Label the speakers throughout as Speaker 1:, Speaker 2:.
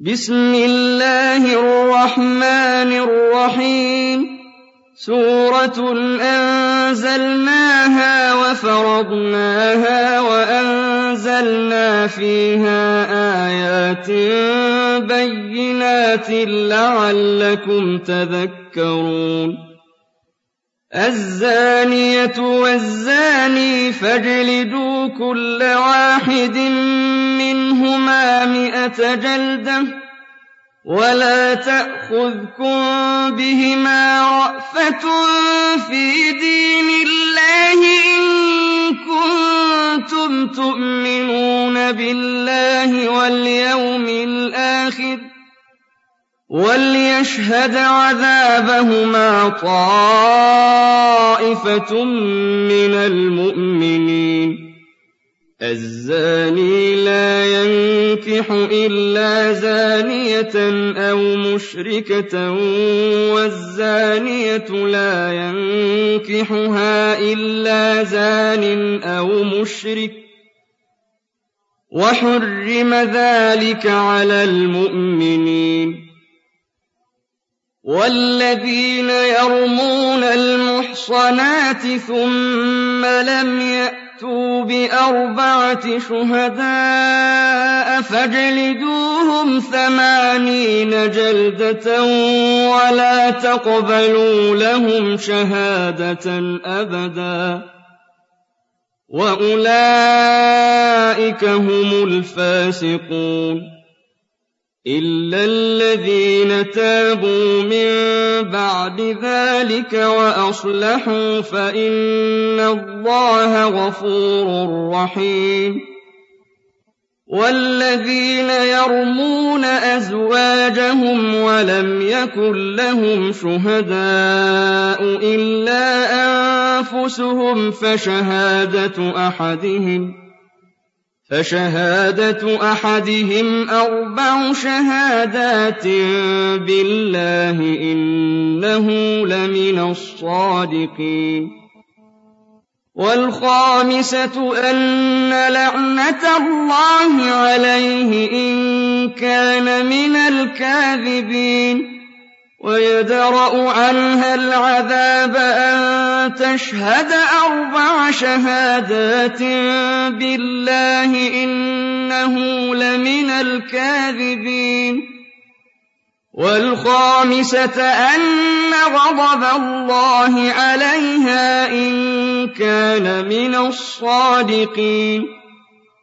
Speaker 1: بسم الله الرحمن الرحيم سورة أنزلناها وفرضناها وأنزلنا فيها آيات بينات لعلكم تذكرون الزانية والزاني فاجلدوا كل واحد منهم منهما مئة جَلْدَةٍ وَلَا تَأْخُذْكُم بِهِمَا رَأْفَةٌ فِي دِينِ اللَّهِ إِن كُنتُمْ تُؤْمِنُونَ بِاللَّهِ وَالْيَوْمِ الْآخِرِ وَلْيَشْهَدْ عَذَابَهُمَا طَائِفَةٌ مِّنَ الْمُؤْمِنِينَ الزَّانِي لَا يَنكِحُ إِلَّا زَانِيَةً أَوْ مُشْرِكَةً وَالزَّانِيَةُ لَا يَنكِحُهَا إِلَّا زَانٍ أَوْ مُشْرِكٌ ۚ وَحُرِّمَ ذَٰلِكَ عَلَى الْمُؤْمِنِينَ وَالَّذِينَ يَرْمُونَ الْمُحْصَنَاتِ ثُمَّ لَمْ يَأْتُوا فَأْتُوا بأربعة شهداء فاجلدوهم ثمانين جلدة ولا تقبلوا لهم شهادة أبدا وأولئك هم الفاسقون إِلَّا الَّذِينَ تَابُوا مِن بَعْدِ ذَٰلِكَ وَأَصْلَحُوا فَإِنَّ اللَّهَ غَفُورٌ رَّحِيمٌ وَالَّذِينَ يَرْمُونَ أَزْوَاجَهُمْ وَلَمْ يَكُن لَّهُمْ شُهَدَاءُ إِلَّا أَنفُسُهُمْ فَشَهَادَةُ أَحَدِهِمْ فَشَهَادَةُ أَحَدِهِمْ أَرْبَعُ شَهَادَاتٍ بِاللَّهِ ۙ إِنَّهُ لَمِنَ الصَّادِقِينَ وَالْخَامِسَةُ لعنة لَعْنَتَ اللَّهِ عَلَيْهِ إِن كَانَ مِنَ الْكَاذِبِينَ وَيَدْرَأُ عَنْهَا الْعَذَابَ أَن تَشْهَدَ أَرْبَعَ شَهَادَاتٍ بِاللَّهِ إِنَّهُ لَمِنَ الْكَاذِبِينَ وَالْخَامِسَةَ أَنَّ غَضَبَ اللَّهِ عَلَيْهَا إِن كَانَ مِنَ الصَّادِقِينَ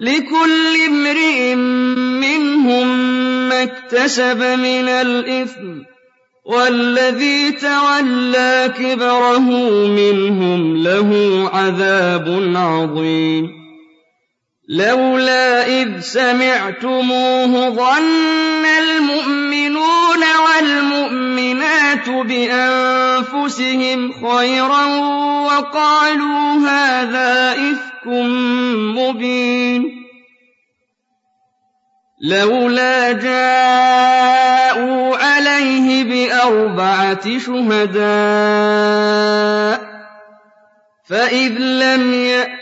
Speaker 1: لِكُلِّ امْرِئٍ مِّنْهُم مَّا اكْتَسَبَ مِنَ الْإِثْمِ ۚ وَالَّذِي تَوَلَّىٰ كِبْرَهُ مِنْهُمْ لَهُ عَذَابٌ عَظِيمٌ لولا إذ سمعتموه ظن المؤمنون والمؤمنات بأنفسهم خيرا وقالوا هذا إفك مبين لولا جاءوا عليه بأربعة شهداء فإذ لم يأتوا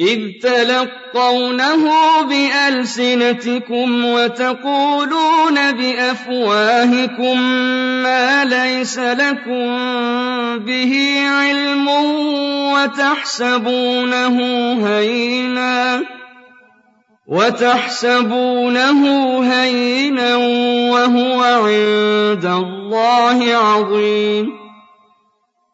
Speaker 1: إِذْ تَلَقَّوْنَهُ بِأَلْسِنَتِكُمْ وَتَقُولُونَ بِأَفْوَاهِكُم مَّا لَيْسَ لَكُم بِهِ عِلْمٌ وَتَحْسَبُونَهُ هَيِّنًا وَتَحْسَبُونَهُ هَيِّنًا وَهُوَ عِندَ اللَّهِ عَظِيمٌ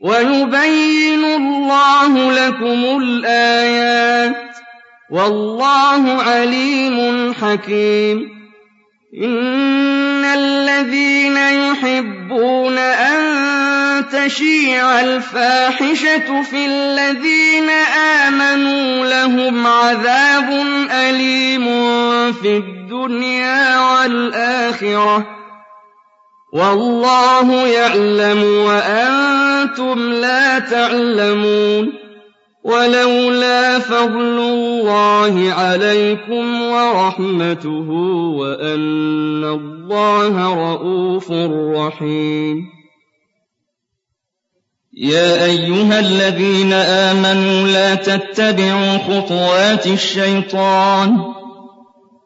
Speaker 1: وَيُبَيِّنُ اللَّهُ لَكُمُ الْآيَاتِ ۚ وَاللَّهُ عَلِيمٌ حَكِيمٌ إِنَّ الَّذِينَ يُحِبُّونَ أَن تَشِيعَ الْفَاحِشَةُ فِي الَّذِينَ آمَنُوا لَهُمْ عَذَابٌ أَلِيمٌ فِي الدُّنْيَا وَالْآخِرَةِ وَاللَّهُ يَعْلَمُ وَأَنتُمْ لَا تَعْلَمُونَ وَلَوْلَا فَضْلُ اللَّهِ عَلَيْكُمْ وَرَحْمَتُهُ وَأَنَّ اللَّهَ رَءُوفٌ رَّحِيمٌ يا ايها الذين امنوا لا تتبعوا خطوات الشيطان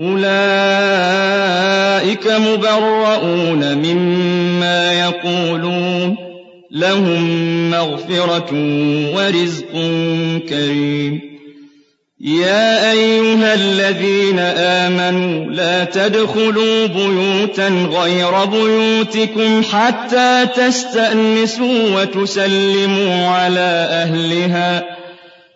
Speaker 1: أُولَٰئِكَ مُبَرَّءُونَ مِمَّا يَقُولُونَ ۖ لَهُم مَّغْفِرَةٌ وَرِزْقٌ كَرِيمٌ يَا أَيُّهَا الَّذِينَ آمَنُوا لَا تَدْخُلُوا بُيُوتًا غَيْرَ بُيُوتِكُمْ حَتَّىٰ تَسْتَأْنِسُوا وَتُسَلِّمُوا عَلَىٰ أَهْلِهَا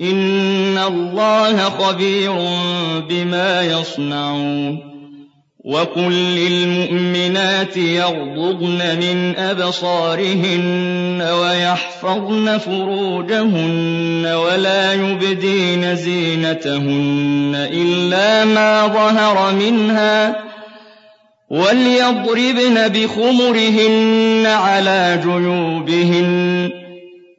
Speaker 1: إن الله خبير بما يصنعون وقل للمؤمنات يغضضن من أبصارهن ويحفظن فروجهن ولا يبدين زينتهن إلا ما ظهر منها وليضربن بخمرهن على جيوبهن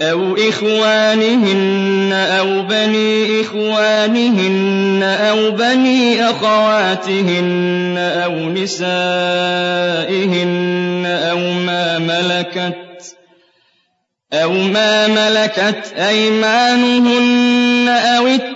Speaker 1: أَوْ إِخْوَانِهِنَّ أَوْ بَنِي إِخْوَانِهِنَّ أَوْ بَنِي أَخَوَاتِهِنَّ أَوْ نِسَائِهِنَّ أَوْ مَا مَلَكَتْ أَوْ ما ملكت أَيْمَانُهُنَّ أَوِ التابعين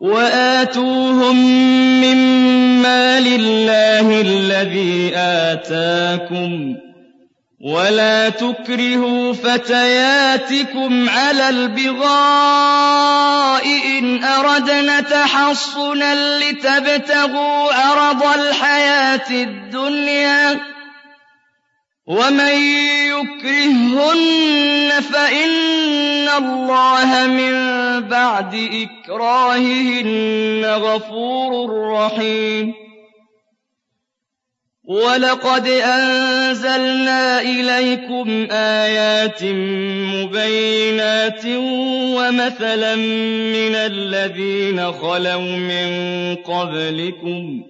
Speaker 1: وآتوهم مما لله الذي آتاكم ولا تكرهوا فتياتكم على البغاء إن أردنا تحصنا لتبتغوا عرض الحياة الدنيا ومن يكرههن فإن الله من بعد إكراههن غفور رحيم ولقد أنزلنا إليكم آيات مبينات ومثلا من الذين خلوا من قبلكم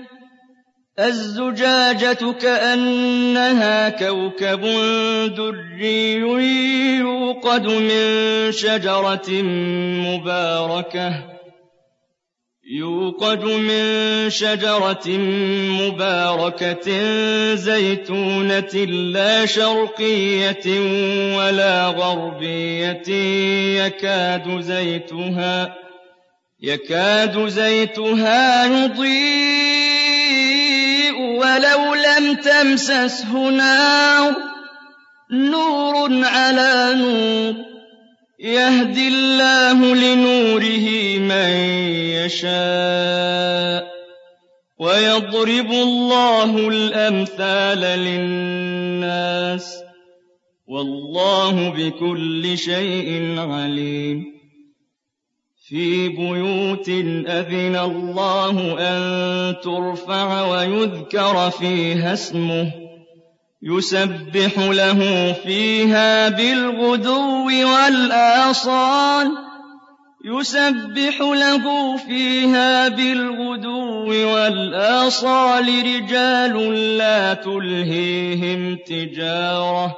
Speaker 1: الزجاجة كأنها كوكب دري يوقد من شجرة مباركة يوقد من شجرة مباركة زيتونة لا شرقية ولا غربية يكاد زيتها يكاد زيتها يضيء وَلَوْ لَمْ تَمْسَسْهُ نَارٌ نُورٌ عَلَىٰ نُورٍ يهدي اللَّهُ لِنُورِهِ مَن يَشَاءُ وَيَضْرِبُ اللَّهُ الْأَمْثَالَ لِلنَّاسِ ۗ وَاللَّهُ بِكُلِّ شَيْءٍ عَلِيمٌ في بيوت أذن الله أن ترفع ويذكر فيها اسمه يسبح له فيها بالغدو والآصال يسبح له فيها بالغدو والآصال رجال لا تلهيهم تجاره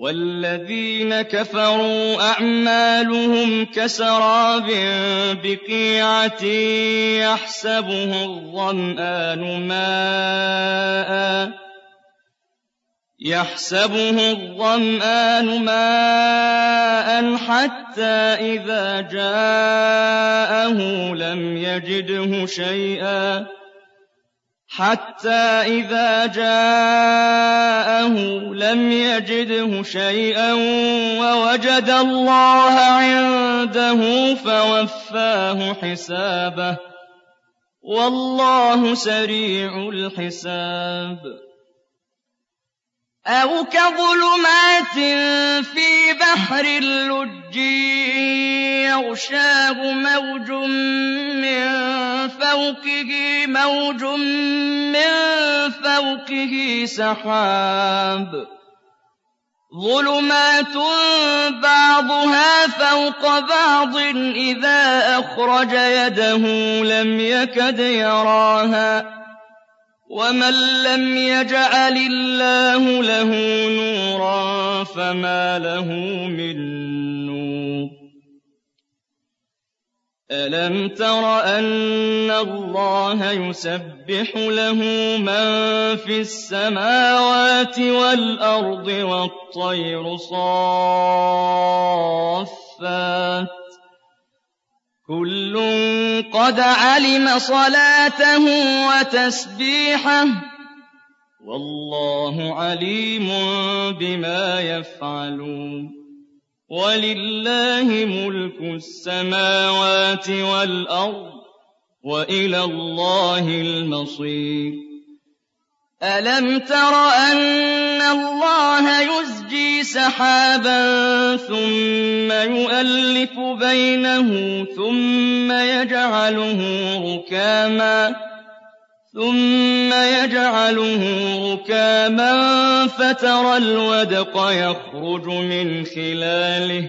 Speaker 1: والذين كفروا أعمالهم كسراب بقيعة يحسبه الظمآن ماء يحسبه الظمآن ماء حتى إذا جاءه لم يجده شيئا حَتَّىٰ إِذَا جَاءَهُ لَمْ يَجِدْهُ شَيْئًا وَوَجَدَ اللَّهَ عِندَهُ فَوَفَّاهُ حِسَابَهُ ۗ وَاللَّهُ سَرِيعُ الْحِسَابِ أَوْ كَظُلُمَاتٍ فِي بَحْرٍ اللج يَغْشَاهُ مَوْجٌ مِّن فَوْقِهِ مَوْجٌ مِّن فَوْقِهِ سَحَابٌ ظُلُمَاتٌ بَعْضُهَا فَوْقَ بَعْضٍ إِذَا أَخْرَجَ يَدَهُ لَمْ يَكَدْ يَرَاهَا ومن لم يجعل الله له نورا فما له من نور ألم تر أن الله يسبح له من في السماوات والأرض والطير صافات كل قد علم صلاته وتسبيحه والله عليم بما يفعلون ولله ملك السماوات والأرض وإلى الله المصير أَلَمْ تَرَ أَنَّ اللَّهَ يُزْجِي سَحَابًا ثُمَّ يُؤَلِّفُ بَيْنَهُ ثُمَّ يَجْعَلُهُ رُكَامًا ثُمَّ يَجْعَلُهُ رُكَامًا فَتَرَى الْوَدْقَ يَخْرُجُ مِنْ خِلَالِهِ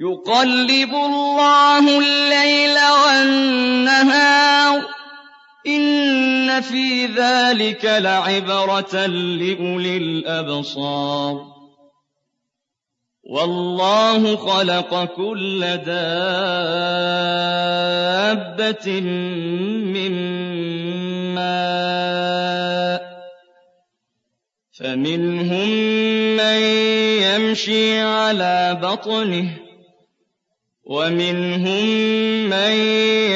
Speaker 1: يُقَلِّبُ اللَّهُ اللَّيْلَ وَالنَّهَارَ ۚ إِنَّ فِي ذَٰلِكَ لَعِبْرَةً لِّأُولِي الْأَبْصَارِ وَاللَّهُ خَلَقَ كُلَّ دَابَّةٍ مِّن مَّاءٍ ۖ فَمِنْهُم مَّن يَمْشِي عَلَىٰ بَطْنِهِ وَمِنْهُم مَّن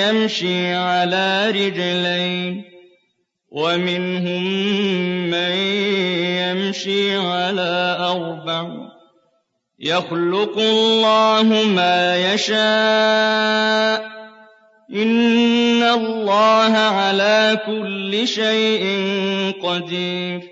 Speaker 1: يَمْشِي عَلَىٰ رِجْلَيْنِ وَمِنْهُم مَّن يَمْشِي عَلَىٰ أَرْبَعٍ ۚ يَخْلُقُ اللَّهُ مَا يَشَاءُ ۚ إِنَّ اللَّهَ عَلَىٰ كُلِّ شَيْءٍ قَدِيرٌ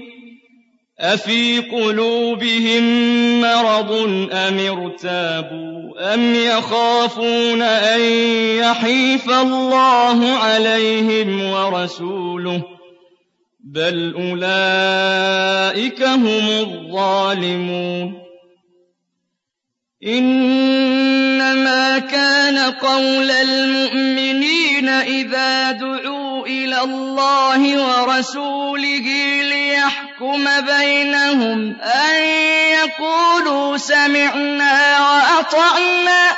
Speaker 1: أفي قلوبهم مرض أم ارتابوا أم يخافون أن يحيف الله عليهم ورسوله بل أولئك هم الظالمون إنما كان قول المؤمنين إذا دعوا إلى الله ورسوله ليحكموا يَحْكُمَ بَيْنَهُمْ أَن يَقُولُوا سَمِعْنَا وَأَطَعْنَا ۚ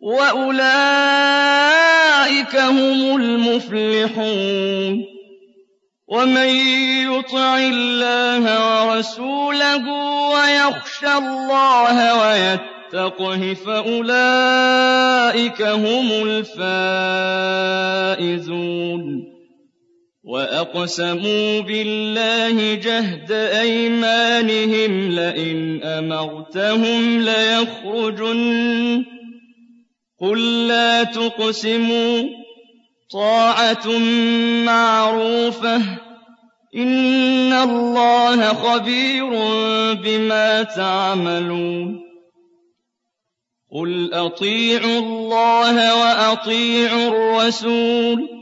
Speaker 1: وَأُولَٰئِكَ هُمُ الْمُفْلِحُونَ وَمَن يُطِعِ اللَّهَ وَرَسُولَهُ وَيَخْشَ اللَّهَ وَيَتَّقْهِ فَأُولَٰئِكَ هُمُ الْفَائِزُونَ وأقسموا بالله جهد أيمانهم لئن أمرتهم ليخرجن قل لا تقسموا طاعة معروفة إن الله خبير بما تعملون قل أطيعوا الله وأطيعوا الرسول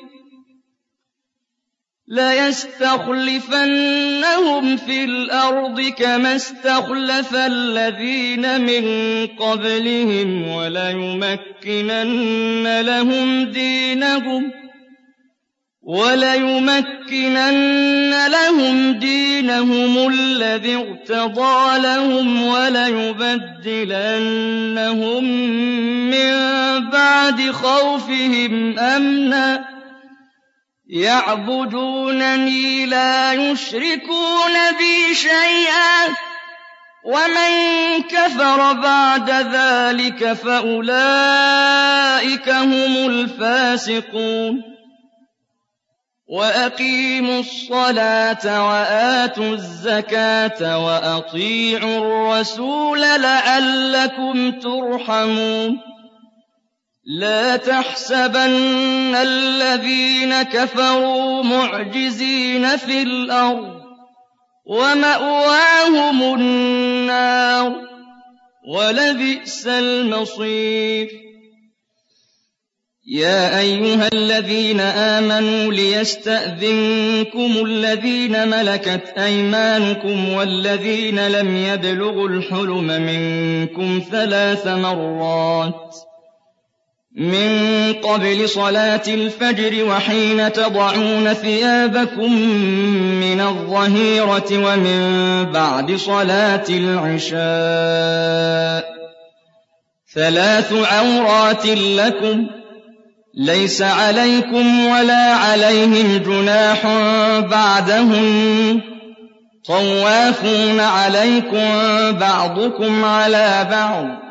Speaker 1: ليستخلفنهم في الأرض كما استخلف الذين من قبلهم وليمكنن لهم دينهم وليمكنن لهم دينهم الذي ارتضى لهم وليبدلنهم من بعد خوفهم أمناً يعبدونني لا يشركون بي شيئا ومن كفر بعد ذلك فأولئك هم الفاسقون وأقيموا الصلاة وآتوا الزكاة وأطيعوا الرسول لعلكم ترحمون لا تحسبن الذين كفروا معجزين في الأرض ومأواهم النار ولبئس المصير يا أيها الذين آمنوا ليستأذنكم الذين ملكت أيمانكم والذين لم يبلغوا الحلم منكم ثلاث مرات ۖ مِن قَبْلِ صَلَاةِ الْفَجْرِ وَحِينَ تَضَعُونَ ثِيَابَكُم مِّنَ الظَّهِيرَةِ وَمِن بَعْدِ صَلَاةِ الْعِشَاءِ ۚ ثَلَاثُ عَوْرَاتٍ لَّكُمْ ۚ لَيْسَ عَلَيْكُمْ وَلَا عَلَيْهِمْ جُنَاحٌ بَعْدَهُنَّ ۚ طَوَّافُونَ عَلَيْكُم بَعْضُكُمْ عَلَىٰ بَعْضٍ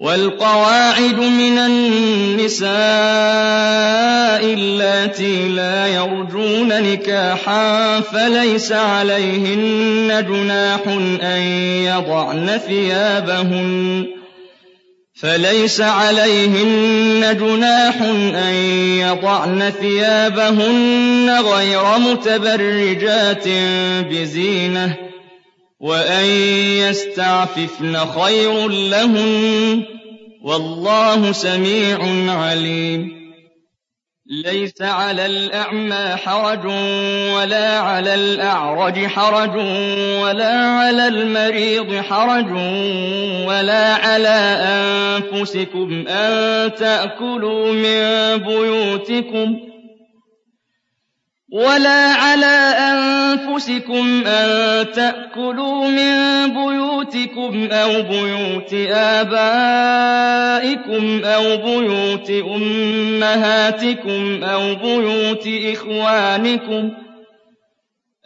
Speaker 1: والقواعد من النساء اللاتي لا يرجون نكاحا فليس عليهن جناح أن يضعن ثيابهن فليس عليهن جناح أن يضعن ثيابهن غير متبرجات بزينه وأن يستعففن خير لهن والله سميع عليم ليس على الأعمى حرج ولا على الأعرج حرج ولا على المريض حرج ولا على أنفسكم أن تأكلوا من بيوتكم ۖ وَلَا عَلَىٰ أَنفُسِكُمْ أَن تَأْكُلُوا مِن بُيُوتِكُمْ أَوْ بُيُوتِ آبَائِكُمْ أَوْ بُيُوتِ أُمَّهَاتِكُمْ أَوْ بُيُوتِ إِخْوَانِكُمْ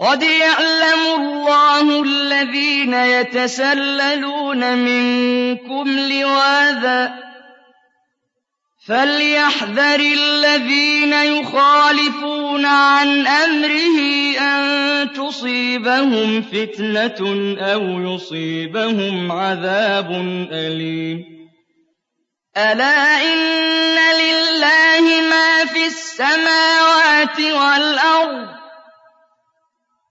Speaker 1: قد يعلم الله الذين يتسللون منكم لواذا فليحذر الذين يخالفون عن أمره أن تصيبهم فتنة أو يصيبهم عذاب أليم ألا إن لله ما في السماوات والأرض